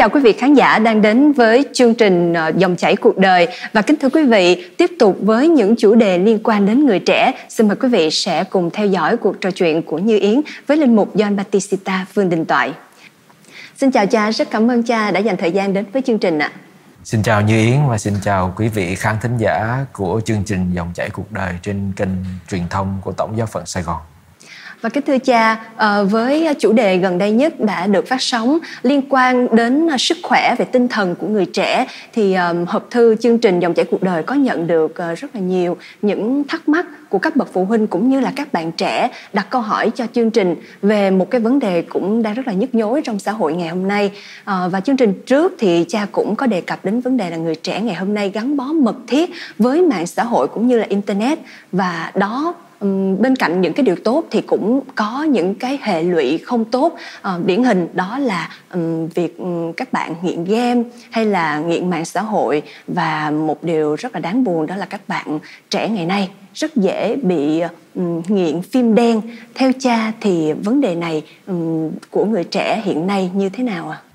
chào quý vị khán giả đang đến với chương trình ờ, Dòng chảy cuộc đời và kính thưa quý vị, tiếp tục với những chủ đề liên quan đến người trẻ, xin mời quý vị sẽ cùng theo dõi cuộc trò chuyện của Như Yến với linh mục John Batista Phương Đình Toại. Xin chào cha, rất cảm ơn cha đã dành thời gian đến với chương trình ạ. Xin chào Như Yến và xin chào quý vị khán thính giả của chương trình Dòng chảy cuộc đời trên kênh truyền thông của Tổng giáo phận Sài Gòn. Và kính thưa cha, ờ, với chủ đề gần đây nhất đã được phát sóng liên quan đến sức khỏe về tinh thần của người trẻ thì ờ, hộp thư chương trình dòng chảy cuộc đời có nhận được ờ, rất là nhiều những thắc mắc của các bậc phụ huynh cũng như là các bạn trẻ đặt câu hỏi cho chương trình về một cái vấn đề cũng đang rất là nhức nhối trong xã hội ngày hôm nay. Và chương trình trước thì cha cũng có đề cập đến vấn đề là người trẻ ngày hôm nay gắn bó mật thiết với mạng xã hội cũng như là internet. Và đó bên cạnh những cái điều tốt thì cũng có những cái hệ lụy không tốt. Ờ, điển hình đó là um, việc um, các bạn nghiện game hay là nghiện mạng xã hội. Và một điều rất là đáng buồn đó là các bạn trẻ ngày nay rất dễ bị um, nghiện phim đen. Theo cha thì vấn đề này um, của người trẻ hiện nay như thế nào ạ? À?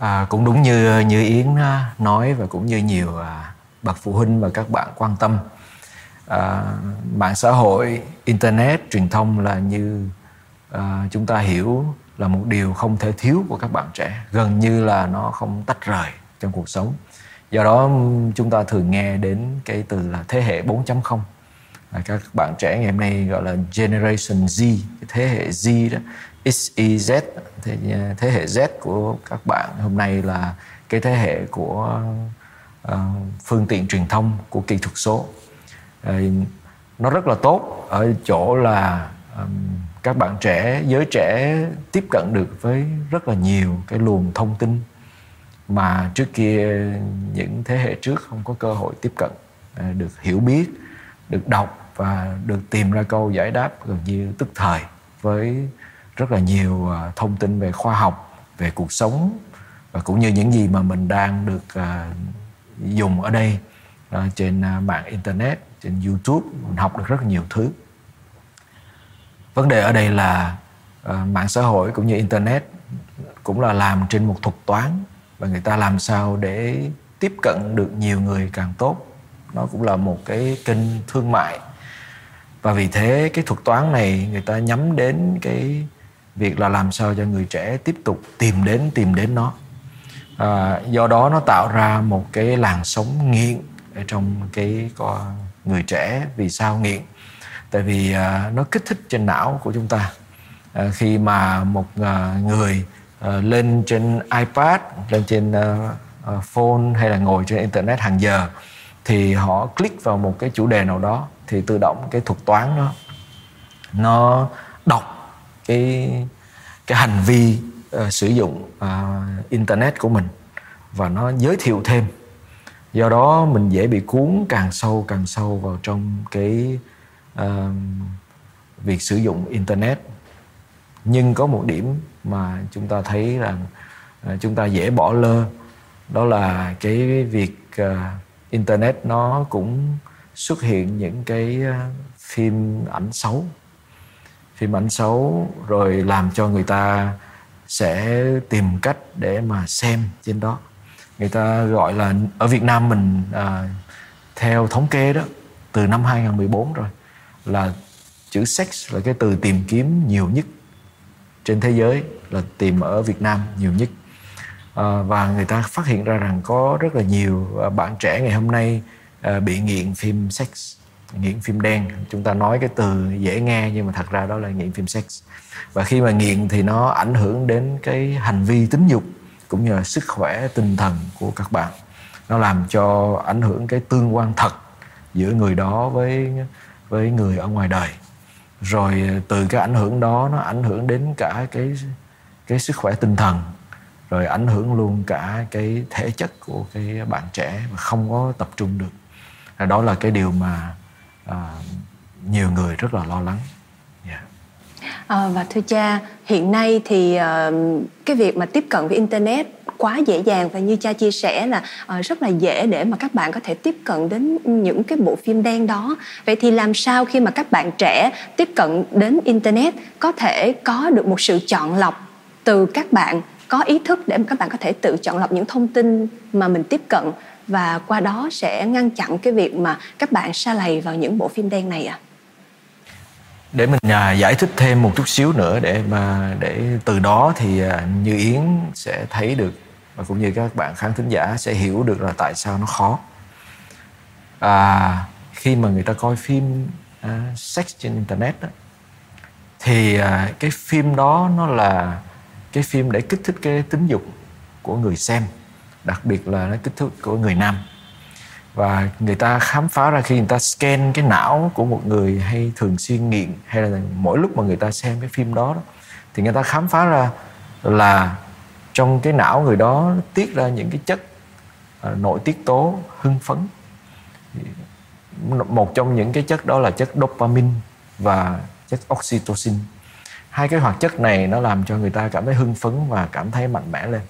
à, cũng đúng như như yến ờ, nói và cũng như nhiều à, bậc phụ huynh và các bạn quan tâm à, mạng xã hội internet truyền thông là như à, chúng ta hiểu là một điều không thể thiếu của các bạn trẻ. Gần như là nó không tách rời trong cuộc sống. Do đó chúng ta thường nghe đến cái từ là thế hệ 4.0 à, các bạn trẻ ngày hôm nay gọi là generation Z thế hệ Z đó. X, Y, Z thế, thế hệ Z của các bạn. Hôm nay là cái thế hệ của uh, phương tiện truyền thông của kỹ thuật số. Ờ, nó rất là tốt ở chỗ là các bạn trẻ, giới trẻ tiếp cận được với rất là nhiều cái luồng thông tin mà trước kia những thế hệ trước không có cơ hội tiếp cận ờ, được hiểu biết, được đọc và được tìm ra câu giải đáp gần như tức thời với rất là nhiều ờ, thông tin về khoa học, về cuộc sống và cũng như những gì mà mình đang được dùng ở đây trên mạng internet trên youtube mình học được rất nhiều thứ. Vấn đề ở đây là uh, mạng xã hội cũng như internet cũng là làm trên một thuật toán và người ta làm sao để tiếp cận được nhiều người càng tốt. Nó cũng là một cái kênh thương mại. Và vì thế cái thuật toán này người ta nhắm đến cái việc là làm sao cho người trẻ tiếp tục tìm đến tìm đến nó. À, do đó nó tạo ra một cái làn sóng nghiện ở trong cái người trẻ vì sao nghiện. Tại vì uh, nó kích thích trên não của chúng ta. Uh, khi mà một uh, người uh, lên trên ipad lên trên uh, uh, phone hay là ngồi trên internet hàng giờ thì họ click vào một cái chủ đề nào đó thì tự động cái thuật toán đó nó đọc cái cái hành vi uh, sử dụng uh, internet của mình và nó giới thiệu thêm do đó mình dễ bị cuốn càng sâu càng sâu vào trong cái uh, việc sử dụng internet. Nhưng có một điểm mà chúng ta thấy rằng uh, chúng ta dễ bỏ lơ đó là cái việc uh, internet nó cũng xuất hiện những cái uh, phim ảnh xấu. Phim ảnh xấu rồi làm cho người ta sẽ tìm cách để mà xem trên đó người ta gọi là ở Việt Nam mình à, theo thống kê đó từ năm 2014 rồi là chữ sex là cái từ tìm kiếm nhiều nhất trên thế giới là tìm ở Việt Nam nhiều nhất. À, và người ta phát hiện ra rằng có rất là nhiều à, bạn trẻ ngày hôm nay à, bị nghiện phim sex nghiện phim đen. Chúng ta nói cái từ dễ nghe nhưng mà thật ra đó là nghiện phim sex. Và khi mà nghiện thì nó ảnh hưởng đến cái hành vi tính dục cũng như là sức khỏe tinh thần của các bạn. Nó làm cho ảnh hưởng cái tương quan thật giữa người đó với với người ở ngoài đời. Rồi ờ, từ cái ảnh hưởng đó nó ảnh hưởng đến cả cái cái sức khỏe tinh thần rồi ảnh hưởng luôn cả cái thể chất của cái bạn trẻ mà không có tập trung được. Đó là cái điều mà à, nhiều người rất là lo lắng. À, và thưa cha, hiện nay thì uh, cái việc mà tiếp cận với internet quá dễ dàng và như cha chia sẻ là uh, rất là dễ để mà các bạn có thể tiếp cận đến những cái bộ phim đen đó. Vậy thì làm sao khi mà các bạn trẻ tiếp cận đến internet có thể có được một sự chọn lọc từ các bạn có ý thức để các bạn có thể tự chọn lọc những thông tin mà mình tiếp cận và qua đó sẽ ngăn chặn cái việc mà các bạn sa lầy vào những bộ phim đen này ạ? À? Để mình à, giải thích thêm một chút xíu nữa để mà để từ đó thì à, Như Yến sẽ thấy được và cũng như các bạn khán thính giả sẽ hiểu được là tại sao nó khó. À, khi mà người ta coi phim à, sex trên internet đó, thì à, cái phim đó nó là cái phim để kích thích cái tính dục của người xem đặc biệt là nó kích thích của người nam và người ta khám phá ra khi người ta scan cái não của một người hay thường xuyên nghiện hay là mỗi lúc mà người ta xem cái phim đó, đó thì người ta khám phá ra là trong cái não người đó tiết ra những cái chất uh, nội tiết tố hưng phấn. Một trong những cái chất đó là chất dopamine và chất oxytocin. Hai cái hoạt chất này nó làm cho người ta cảm thấy hưng phấn và cảm thấy mạnh mẽ lên.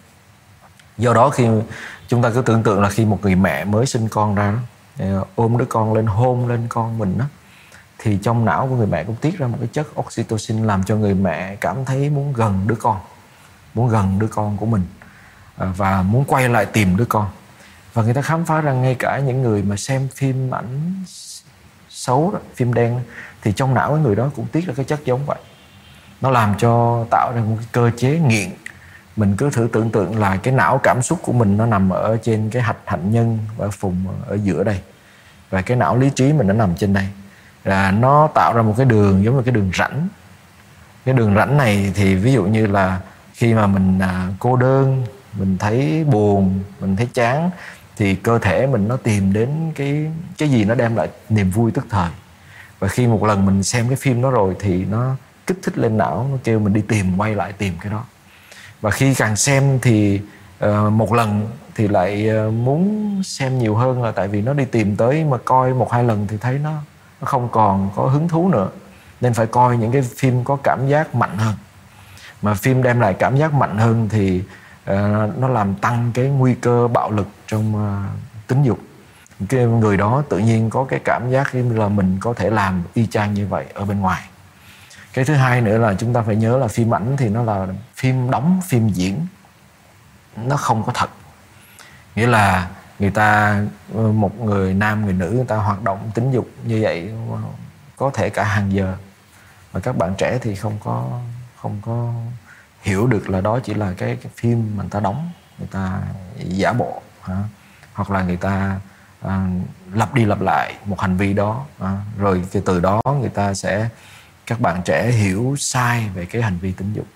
Do đó khi chúng ta cứ tưởng tượng là khi một người mẹ mới sinh con ra đó, ôm đứa con lên hôn lên con mình đó thì trong não của người mẹ cũng tiết ra một cái chất oxytocin làm cho người mẹ cảm thấy muốn gần đứa con muốn gần đứa con của mình à, và muốn quay lại tìm đứa con. Và người ta khám phá rằng ngay cả những người mà xem phim ảnh xấu đó, phim đen thì trong não của người đó cũng tiết ra cái chất giống vậy. Nó làm cho tạo ra một cái cơ chế nghiện mình cứ thử tưởng tượng là cái não cảm xúc của mình nó nằm ở trên cái hạch hạnh nhân và phùng ở giữa đây. Và cái não lý trí mình nó nằm trên đây. Là nó tạo ra một cái đường giống như cái đường rãnh. Cái đường rãnh này thì ví dụ như là khi mà mình à, cô đơn, mình thấy buồn, mình thấy chán, thì cơ thể mình nó tìm đến cái cái gì nó đem lại niềm vui tức thời. Và khi một lần mình xem cái phim đó rồi thì nó kích thích lên não, nó kêu mình đi tìm, quay lại tìm cái đó và khi càng xem thì uh, một lần thì lại uh, muốn xem nhiều hơn là tại vì nó đi tìm tới mà coi một hai lần thì thấy nó nó không còn có hứng thú nữa. Nên phải coi những cái phim có cảm giác mạnh hơn. Mà phim đem lại cảm giác mạnh hơn thì uh, nó làm tăng cái nguy cơ bạo lực trong uh, tính dục. Cái người đó tự nhiên có cái cảm giác là mình có thể làm y chang như vậy ở bên ngoài cái thứ hai nữa là chúng ta phải nhớ là phim ảnh thì nó là phim đóng phim diễn. Nó không có thật. Nghĩa là người ta ờ, một người nam người nữ người ta hoạt động tính dục như vậy có thể cả hàng giờ. Mà các bạn trẻ thì không có không có hiểu được là đó chỉ là cái, cái phim mà người ta đóng người ta giả bộ hả? hoặc là người ta à, lặp đi lặp lại một hành vi đó à, rồi từ đó người ta sẽ các bạn trẻ hiểu sai về cái hành vi tính dục.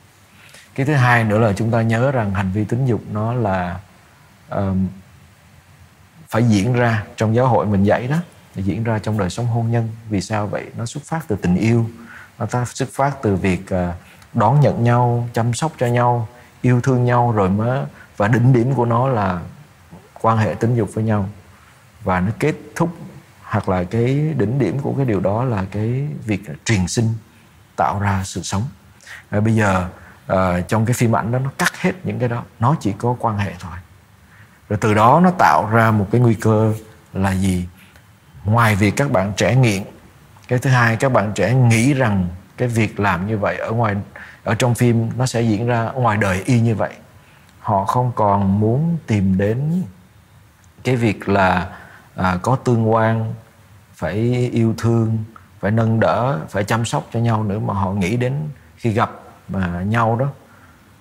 Cái thứ hai nữa là chúng ta nhớ rằng hành vi tính dục nó là um, phải diễn ra trong giáo hội mình dạy đó diễn ra trong đời sống hôn nhân. Vì sao vậy? Nó xuất phát từ tình yêu nó xuất phát từ việc ờ, đón nhận nhau chăm sóc cho nhau yêu thương nhau rồi mới và đỉnh điểm của nó là quan hệ tính dục với nhau. Và nó kết thúc hoặc là cái đỉnh điểm của cái điều đó là cái việc truyền sinh tạo ra sự sống. Và bây giờ à, trong cái phim ảnh đó nó cắt hết những cái đó nó chỉ có quan hệ thôi. Rồi từ đó nó tạo ra một cái nguy cơ là gì? Ngoài việc các bạn trẻ nghiện cái thứ hai các bạn trẻ nghĩ rằng cái việc làm như vậy ở ngoài ở trong phim nó sẽ diễn ra ngoài đời y như vậy. Họ không còn muốn tìm đến cái việc là à, có tương quan phải yêu thương, phải nâng đỡ, phải chăm sóc cho nhau nữa mà họ nghĩ đến khi gặp mà nhau đó.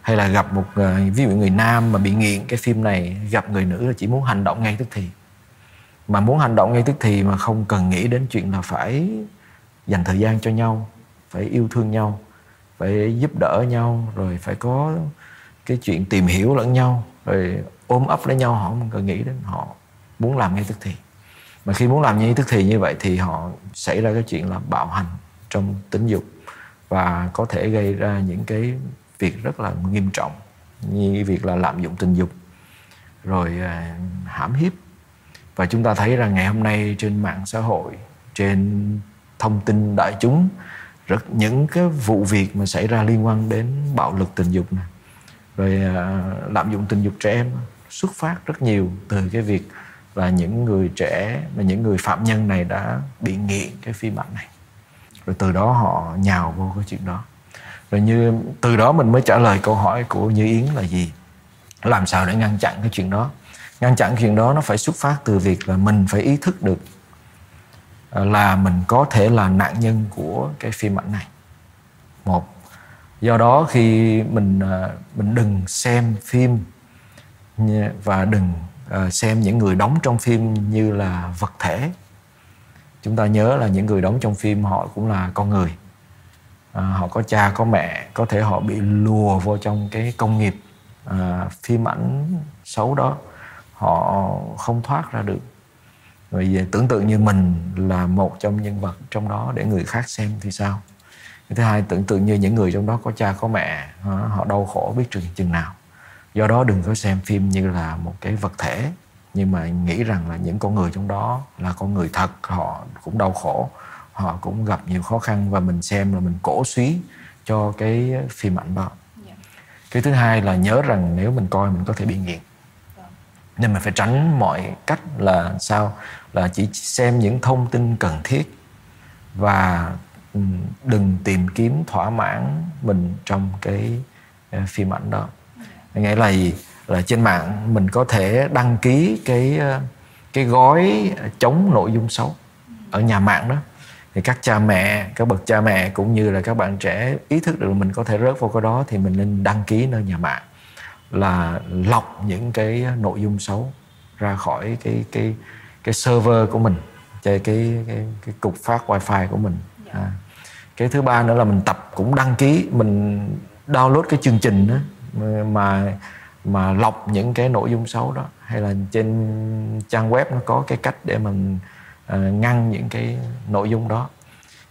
Hay là gặp một ờ, ví dụ người nam mà bị nghiện cái phim này, gặp người nữ là chỉ muốn hành động ngay tức thì. Mà muốn hành động ngay tức thì mà không cần nghĩ đến chuyện là phải dành thời gian cho nhau, phải yêu thương nhau, phải giúp đỡ nhau, rồi phải có cái chuyện tìm hiểu lẫn nhau, rồi ôm ấp lấy nhau, họ không cần nghĩ đến, họ muốn làm ngay tức thì mà khi muốn làm như tức thì như vậy thì họ xảy ra cái chuyện là bạo hành trong tính dục và có thể gây ra những cái việc rất là nghiêm trọng, như việc là lạm dụng tình dục, rồi à, hãm hiếp. Và chúng ta thấy rằng ngày hôm nay trên mạng xã hội, trên thông tin đại chúng, rất những cái vụ việc mà xảy ra liên quan đến bạo lực tình dục này rồi à, lạm dụng tình dục trẻ em xuất phát rất nhiều từ cái việc là những người trẻ và những người phạm nhân này đã bị nghiện cái phim ảnh này. Rồi từ đó họ nhào vô cái chuyện đó. Rồi như từ đó mình mới trả lời câu hỏi của như yến là gì? Làm sao để ngăn chặn cái chuyện đó? Ngăn chặn chuyện đó nó phải xuất phát từ việc là mình phải ý thức được à, là mình có thể là nạn nhân của cái phim ảnh này. Một, do đó khi mình à, mình đừng xem phim và đừng Ờ, xem những người đóng trong phim như là vật thể. Chúng ta nhớ là những người đóng trong phim họ cũng là con người. À, họ có cha có mẹ có thể họ bị lùa vô trong cái công nghiệp à, phim ảnh xấu đó. Họ không thoát ra được. Rồi về tưởng tượng như mình là một trong nhân vật trong đó để người khác xem thì sao? Thứ hai tưởng tượng như những người trong đó có cha có mẹ họ đau khổ biết chừng chừng nào do đó đừng có xem phim như là một cái vật thể nhưng mà nghĩ rằng là những con người trong đó là con người thật họ cũng đau khổ họ cũng gặp nhiều khó khăn và mình xem là mình cổ suý cho cái phim ảnh đó dạ. cái thứ hai là nhớ rằng nếu mình coi mình có thể bị nghiện vâng. nên mình phải tránh mọi cách là sao là chỉ xem những thông tin cần thiết và ừ, đừng tìm kiếm thỏa mãn mình trong cái ờ, phim ảnh đó dạ. Nghĩa là gì là trên mạng mình có thể đăng ký cái ờ, cái gói chống nội dung xấu ở nhà mạng đó thì các cha mẹ các bậc cha mẹ cũng như là các bạn trẻ ý thức được mình có thể rớt vào cái đó thì mình nên đăng ký nơi nhà mạng là lọc những cái nội dung xấu ra khỏi cái cái cái server của mình cái cái cái, cái cục phát wifi của mình dạ. à. cái thứ ba nữa là mình tập cũng đăng ký mình download cái chương trình đó mà mà lọc những cái nội dung xấu đó hay là trên trang web nó có cái cách để mình uh, ngăn những cái nội dung đó.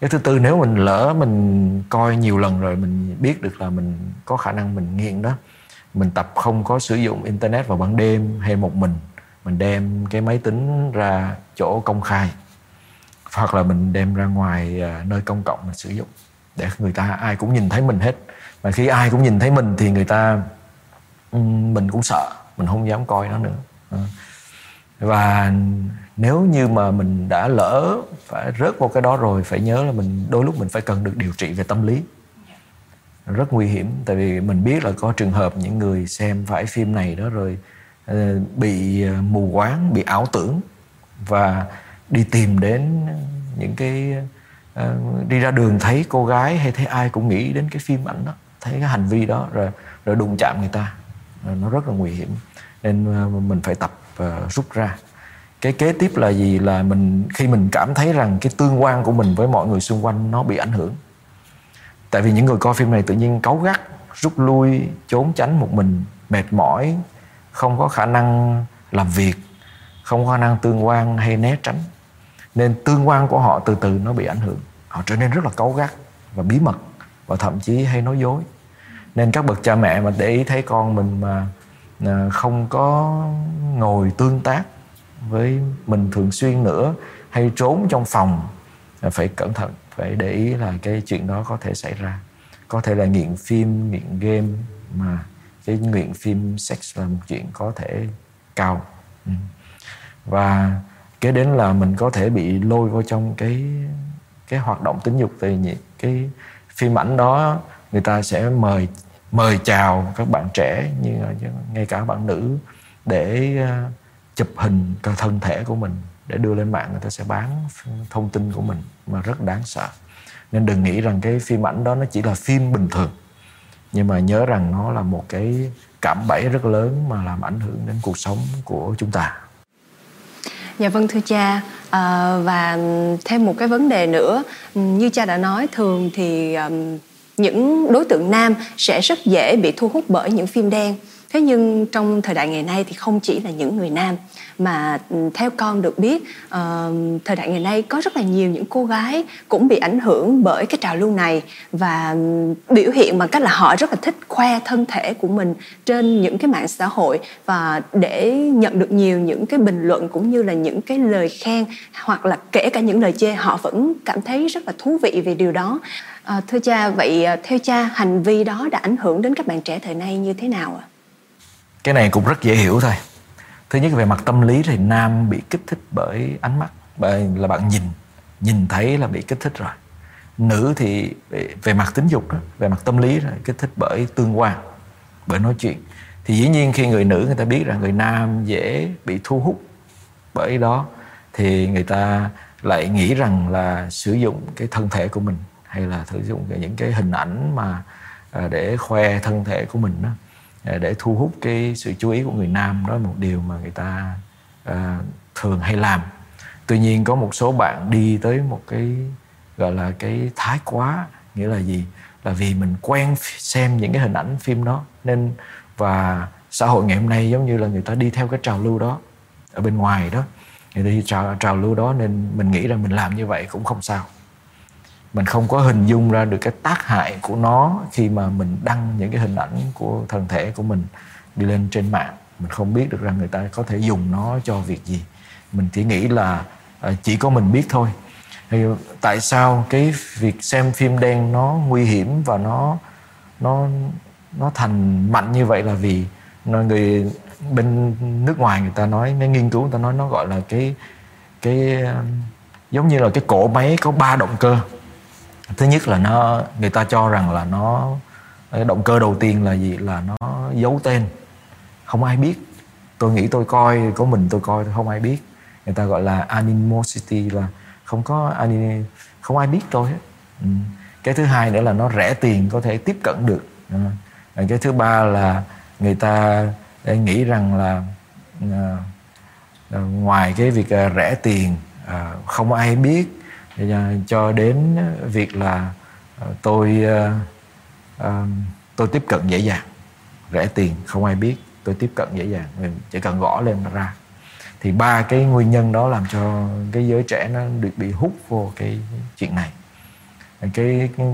Cái thứ tư nếu mình lỡ mình coi nhiều lần rồi mình biết được là mình có khả năng mình nghiện đó mình tập không có sử dụng internet vào ban đêm hay một mình mình đem cái máy tính ra chỗ công khai hoặc là mình đem ra ngoài ờ, nơi công cộng mình sử dụng để người ta ai cũng nhìn thấy mình hết mà khi ai cũng nhìn thấy mình thì người ta mình cũng sợ, mình không dám coi nó nữa. Ờ. Và nếu như mà mình đã lỡ phải rớt vào cái đó rồi, phải nhớ là mình, đôi lúc mình phải cần được điều trị về tâm lý. Rất nguy hiểm, tại vì mình biết là có trường hợp những người xem phải phim này đó rồi ờ, bị ờ, mù quáng, bị ảo tưởng và đi tìm đến những cái đi ra đường thấy cô gái hay thấy ai cũng nghĩ đến cái phim ảnh đó thấy cái hành vi đó rồi rồi đụng chạm người ta. Nó rất là nguy hiểm. Nên ờ, mình phải tập uh, rút ra. Cái kế tiếp là gì? Là mình khi mình cảm thấy rằng cái tương quan của mình với mọi người xung quanh nó bị ảnh hưởng. Tại vì những người coi phim này tự nhiên cáu gắt rút lui trốn tránh một mình mệt mỏi không có khả năng làm việc không có khả năng tương quan hay né tránh. Nên tương quan của họ từ từ nó bị ảnh hưởng. Họ trở nên rất là cáu gắt và bí mật và thậm chí hay nói dối. Nên các bậc cha mẹ mà để ý thấy con mình mà à, không có ngồi tương tác với mình thường xuyên nữa, hay trốn trong phòng à, phải cẩn thận, phải để ý là cái chuyện đó có thể xảy ra. Có thể là nghiện phim, nghiện game mà cái nghiện phim sex là một chuyện có thể cao. Ừ. Và kế đến là mình có thể bị lôi vào trong cái cái hoạt động tính dục từ cái phim ảnh đó, người ta sẽ mời mời chào các bạn trẻ như ngay cả bạn nữ để ờ, chụp hình thân thể của mình, để đưa lên mạng người ta sẽ bán thông tin của mình mà rất đáng sợ. Nên đừng nghĩ rằng cái phim ảnh đó nó chỉ là phim bình thường, nhưng mà nhớ rằng nó là một cái cảm bẫy rất lớn mà làm ảnh hưởng đến cuộc sống của chúng ta. Dạ vâng thưa cha. À, và thêm một cái vấn đề nữa. Như cha đã nói thường thì um, những đối tượng nam sẽ rất dễ bị thu hút bởi những phim đen. Thế nhưng trong thời đại ngày nay thì không chỉ là những người nam mà ừ, theo con được biết uh, thời đại ngày nay có rất là nhiều những cô gái cũng bị ảnh hưởng bởi cái trào lưu này và ừ, biểu hiện bằng cách là họ rất là thích khoe thân thể của mình trên những cái mạng xã hội và để nhận được nhiều những cái bình luận cũng như là những cái lời khen hoặc là kể cả những lời chê họ vẫn cảm thấy rất là thú vị về điều đó. À, thưa cha vậy ờ, theo cha hành vi đó đã ảnh hưởng đến các bạn trẻ thời nay như thế nào ạ? Cái này cũng rất dễ hiểu thôi thứ nhất về mặt tâm lý thì nam bị kích thích bởi ánh mắt bởi là bạn nhìn nhìn thấy là bị kích thích rồi. Nữ thì về, về mặt tính dục đó về mặt tâm lý rồi kích thích bởi tương quan bởi nói chuyện. Thì dĩ nhiên khi người nữ người ta biết rằng người nam dễ bị thu hút bởi đó thì người ta lại nghĩ rằng là sử dụng cái thân thể của mình hay là sử dụng những cái hình ảnh mà à, để khoe thân thể của mình đó. À, để thu hút cái sự chú ý của người nam. Đó là một điều mà người ta à, thường hay làm. Tuy nhiên có một số bạn đi tới một cái gọi là cái thái quá nghĩa là gì? Là vì mình quen xem những cái hình ảnh phim đó. Nên và xã hội ngày hôm nay giống như là người ta đi theo cái trào lưu đó ở bên ngoài đó. Người ta đi trào, trào lưu đó nên mình nghĩ rằng mình làm như vậy cũng không sao mình không có hình dung ra được cái tác hại của nó khi mà mình đăng những cái hình ảnh của thân thể của mình đi lên trên mạng. Mình không biết được rằng người ta có thể dùng nó cho việc gì. Mình chỉ nghĩ là ờ, chỉ có mình biết thôi. Thì tại sao cái việc xem phim đen nó nguy hiểm và nó nó nó thành mạnh như vậy là vì người bên nước ngoài người ta nói, mấy nghiên cứu người ta nói nó gọi là cái cái ờ, giống như là cái cổ máy có ba động cơ thứ nhất là nó người ta cho rằng là nó động cơ đầu tiên là gì? Là nó giấu tên. Không ai biết. Tôi nghĩ tôi coi có mình tôi coi không ai biết. Người ta gọi là animosity là không có anim, không ai biết tôi hết. Ừ. cái thứ hai nữa là nó rẻ tiền có thể tiếp cận được. Ừ. cái thứ ba là người ta nghĩ rằng là uh, ngoài cái việc uh, rẻ tiền uh, không ai biết À, cho đến việc là ờ, tôi ờ, ờ, tôi tiếp cận dễ dàng rẻ tiền không ai biết tôi tiếp cận dễ dàng mình chỉ cần gõ lên nó ra. Thì ba cái nguyên nhân đó làm cho cái giới trẻ nó được bị hút vô cái chuyện này. Cái, cái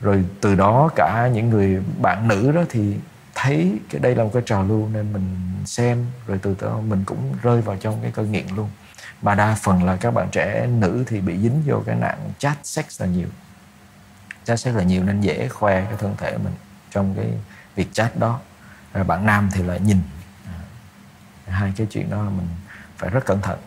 rồi từ đó cả những người bạn nữ đó thì thấy cái đây là một cái trào lưu nên mình xem rồi từ từ mình cũng rơi vào trong cái cơn nghiện luôn mà đa phần là các bạn trẻ nữ thì bị dính vô cái nạn chat sex là nhiều. Chat sex là nhiều nên dễ khoe cái thân thể mình trong cái việc chat đó. Rồi bạn nam thì lại nhìn. À, hai cái chuyện đó mình phải rất cẩn thận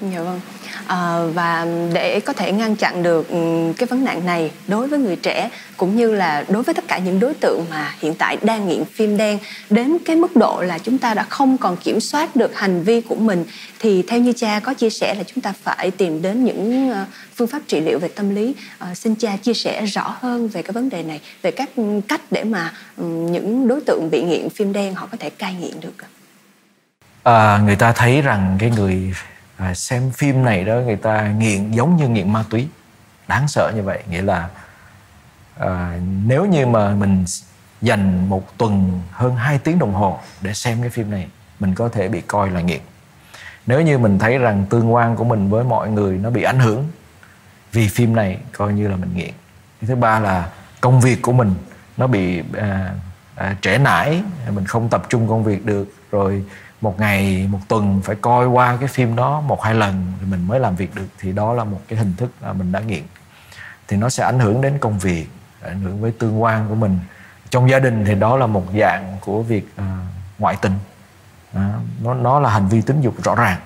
dạ vâng. À, và để có thể ngăn chặn được ừ, cái vấn nạn này đối với người trẻ cũng như là đối với tất cả những đối tượng mà hiện tại đang nghiện phim đen đến cái mức độ là chúng ta đã không còn kiểm soát được hành vi của mình thì theo như cha có chia sẻ là chúng ta phải tìm đến những ờ, phương pháp trị liệu về tâm lý. À, xin cha chia sẻ rõ hơn về cái vấn đề này về các cách để mà ừ, những đối tượng bị nghiện phim đen họ có thể cai nghiện được à, người ta thấy rằng cái người à, xem phim này đó người ta nghiện giống như nghiện ma túy. Đáng sợ như vậy nghĩa là à, nếu như mà mình dành một tuần hơn 2 tiếng đồng hồ để xem cái phim này mình có thể bị coi là nghiện. Nếu như mình thấy rằng tương quan của mình với mọi người nó bị ảnh hưởng vì phim này coi như là mình nghiện. Thứ ba là công việc của mình nó bị à, à, trễ nải mình không tập trung công việc được rồi một ngày một tuần phải coi qua cái phim đó một hai lần thì mình mới làm việc được. Thì đó là một cái hình thức là mình đã nghiện. Thì nó sẽ ảnh hưởng đến công việc ảnh hưởng với tương quan của mình. Trong gia đình thì đó là một dạng của việc uh, ngoại tình. À, nó nó là hành vi tính dục rõ ràng.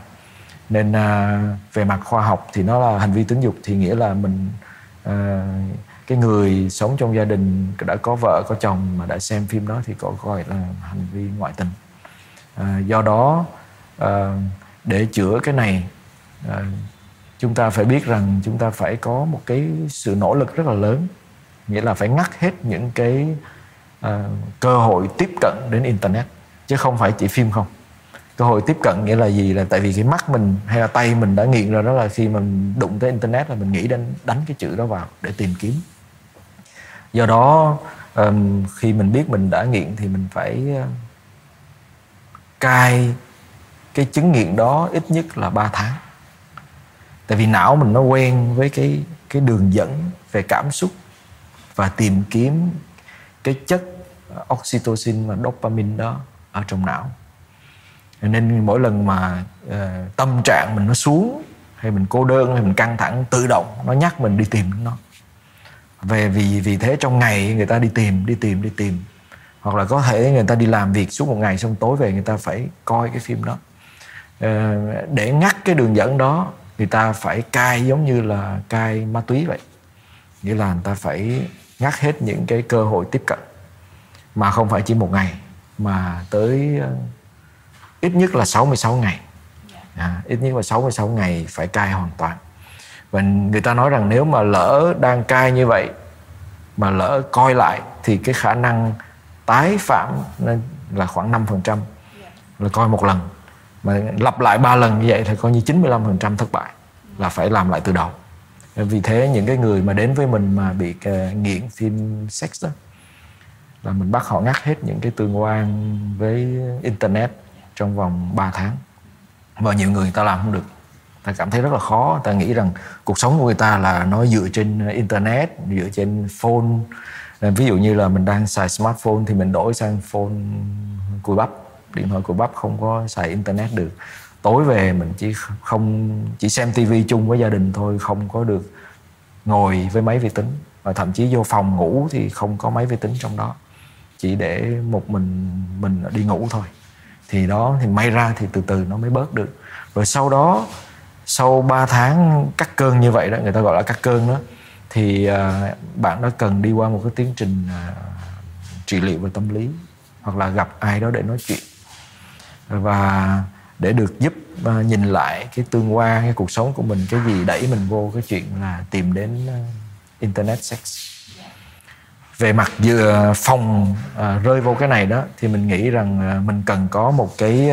Nên uh, về mặt khoa học thì nó là hành vi tính dục thì nghĩa là mình uh, cái người sống trong gia đình đã có vợ có chồng mà đã xem phim đó thì có gọi là hành vi ngoại tình à, do đó à, để chữa cái này à, chúng ta phải biết rằng chúng ta phải có một cái sự nỗ lực rất là lớn. Nghĩa là phải ngắt hết những cái à, cơ hội tiếp cận đến internet chứ không phải chỉ phim không. Cơ hội tiếp cận nghĩa là gì? Là tại vì cái mắt mình hay là tay mình đã nghiện rồi đó là khi mình đụng tới internet là mình nghĩ đến đánh cái chữ đó vào để tìm kiếm. Do đó um, khi mình biết mình đã nghiện thì mình phải à, cai cái chứng nghiện đó ít nhất là 3 tháng. Tại vì não mình nó quen với cái cái đường dẫn về cảm xúc và tìm kiếm cái chất oxytocin và dopamine đó ở trong não. Nên mỗi lần mà uh, tâm trạng mình nó xuống hay mình cô đơn hay mình căng thẳng tự động nó nhắc mình đi tìm nó. Về vì vì thế trong ngày người ta đi tìm đi tìm đi tìm hoặc là có thể người ta đi làm việc suốt một ngày xong tối về người ta phải coi cái phim đó. Ờ, để ngắt cái đường dẫn đó người ta phải cai giống như là cai ma túy vậy. Nghĩa là người ta phải ngắt hết những cái cơ hội tiếp cận. Mà không phải chỉ một ngày mà tới uh, ít nhất là 66 ngày. À, ít nhất là 66 ngày phải cai hoàn toàn. Và người ta nói rằng nếu mà lỡ đang cai như vậy mà lỡ coi lại thì cái khả năng tái phạm là khoảng 5% là coi một lần. Mà lặp lại ba lần như vậy thì coi như 95% thất bại là phải làm lại từ đầu. Vì thế những cái người mà đến với mình mà bị ờ, nghiện phim sex đó là mình bắt họ ngắt hết những cái tương quan với internet trong vòng 3 tháng. Và nhiều người, ta làm không được. Ta cảm thấy rất là khó. Ta nghĩ rằng cuộc sống của người ta là nó dựa trên internet dựa trên phone ví dụ như là mình đang xài smartphone thì mình đổi sang phone cùi bắp. Điện thoại cùi bắp không có xài internet được. Tối về mình chỉ không, chỉ xem tivi chung với gia đình thôi, không có được ngồi với máy vi tính. Và thậm chí vô phòng ngủ thì không có máy vi tính trong đó. Chỉ để một mình mình đi ngủ thôi. Thì đó, thì may ra thì từ từ nó mới bớt được. Rồi sau đó, sau 3 tháng cắt cơn như vậy đó, người ta gọi là cắt cơn đó thì à, bạn đã cần đi qua một cái tiến trình à, trị liệu về tâm lý, hoặc là gặp ai đó để nói chuyện. Và để được giúp à, nhìn lại cái tương quan, cái cuộc sống của mình, cái gì đẩy mình vô cái chuyện là tìm đến internet sex. Về mặt vừa phòng rơi vô cái này đó, thì mình nghĩ rằng mình cần có một cái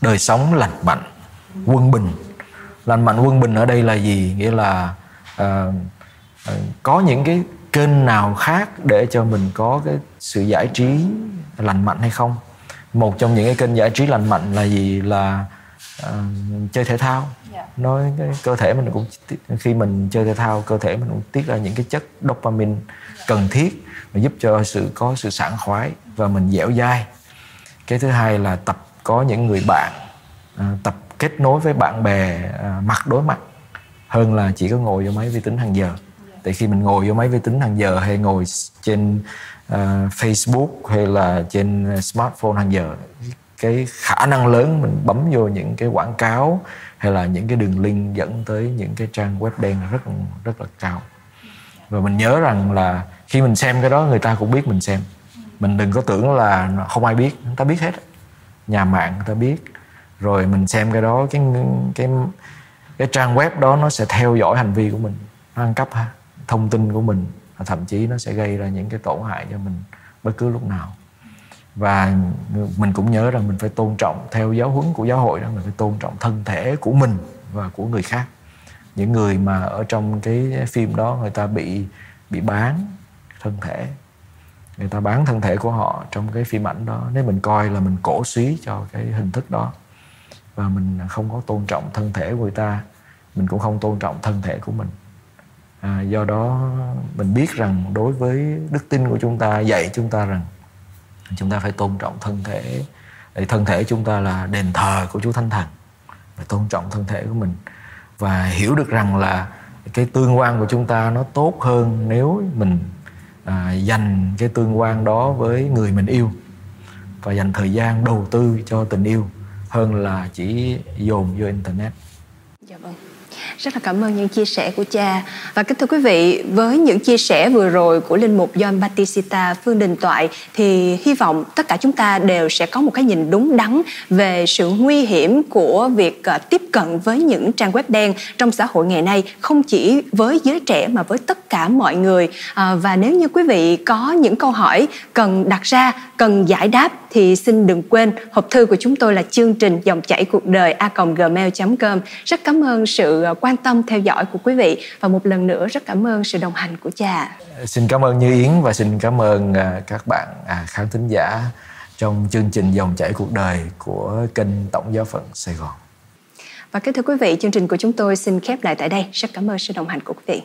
đời sống lành mạnh, quân bình. Lành mạnh, quân bình ở đây là gì? Nghĩa là uh, uh, có những cái kênh nào khác để cho mình có cái sự giải trí lành mạnh hay không một trong những cái kênh giải trí lành mạnh là gì là uh, chơi thể thao yeah. Dạ. nói cái cơ thể mình cũng khi mình chơi thể thao cơ thể mình cũng tiết ra những cái chất dopamine yeah. cần thiết và giúp cho sự có sự sảng khoái và mình dẻo dai cái thứ hai là tập có những người bạn uh, tập kết nối với bạn bè uh, mặt đối mặt hơn là chỉ có ngồi vô máy vi tính hàng giờ. Tại khi mình ngồi vô máy vi tính hàng giờ hay ngồi trên uh, Facebook hay là trên smartphone hàng giờ cái khả năng lớn mình bấm vô những cái quảng cáo hay là những cái đường link dẫn tới những cái trang web đen rất rất là cao. Và mình nhớ rằng là khi mình xem cái đó người ta cũng biết mình xem. Mình đừng có tưởng là không ai biết người ta biết hết. Nhà mạng người ta biết. Rồi mình xem cái đó cái cái cái trang web đó nó sẽ theo dõi hành vi của mình, nó ăn cắp ha, thông tin của mình, và thậm chí nó sẽ gây ra những cái tổn hại cho mình bất cứ lúc nào. Và mình cũng nhớ rằng mình phải tôn trọng theo giáo huấn của giáo hội đó, mình phải tôn trọng thân thể của mình và của người khác. Những người mà ở trong cái phim đó, người ta bị bị bán thân thể. Người ta bán thân thể của họ trong cái phim ảnh đó. Nếu mình coi là mình cổ suý cho cái hình thức đó và mình không có tôn trọng thân thể của người ta. Mình cũng không tôn trọng thân thể của mình. À, do đó mình biết rằng đối với đức tin của chúng ta dạy chúng ta rằng chúng ta phải tôn trọng thân thể. Để thân thể chúng ta là đền thờ của Chúa Thánh Thần. Phải tôn trọng thân thể của mình. Và hiểu được rằng là cái tương quan của chúng ta nó tốt hơn nếu mình à, dành cái tương quan đó với người mình yêu. Và dành thời gian đầu tư cho tình yêu hơn là chỉ dồn vô internet. Rất là cảm ơn những chia sẻ của cha. Và kính thưa quý vị, với những chia sẻ vừa rồi của Linh Mục John Batista Phương Đình Toại thì hy vọng tất cả chúng ta đều sẽ có một cái nhìn đúng đắn về sự nguy hiểm của việc à, tiếp cận với những trang web đen trong xã hội ngày nay, không chỉ với giới trẻ mà với tất cả mọi người. À, và nếu như quý vị có những câu hỏi cần đặt ra, cần giải đáp thì xin đừng quên hộp thư của chúng tôi là chương trình dòng chảy cuộc đời a gmail.com. Rất cảm ơn sự à, quan quan tâm theo dõi của quý vị và một lần nữa rất cảm ơn sự đồng hành của cha. Xin cảm ơn Như Yến và xin cảm ơn à, các bạn à, khán thính giả trong chương trình dòng chảy cuộc đời của kênh Tổng giáo phận Sài Gòn. Và kính thưa quý vị, chương trình của chúng tôi xin khép lại tại đây. Rất cảm ơn sự đồng hành của quý vị.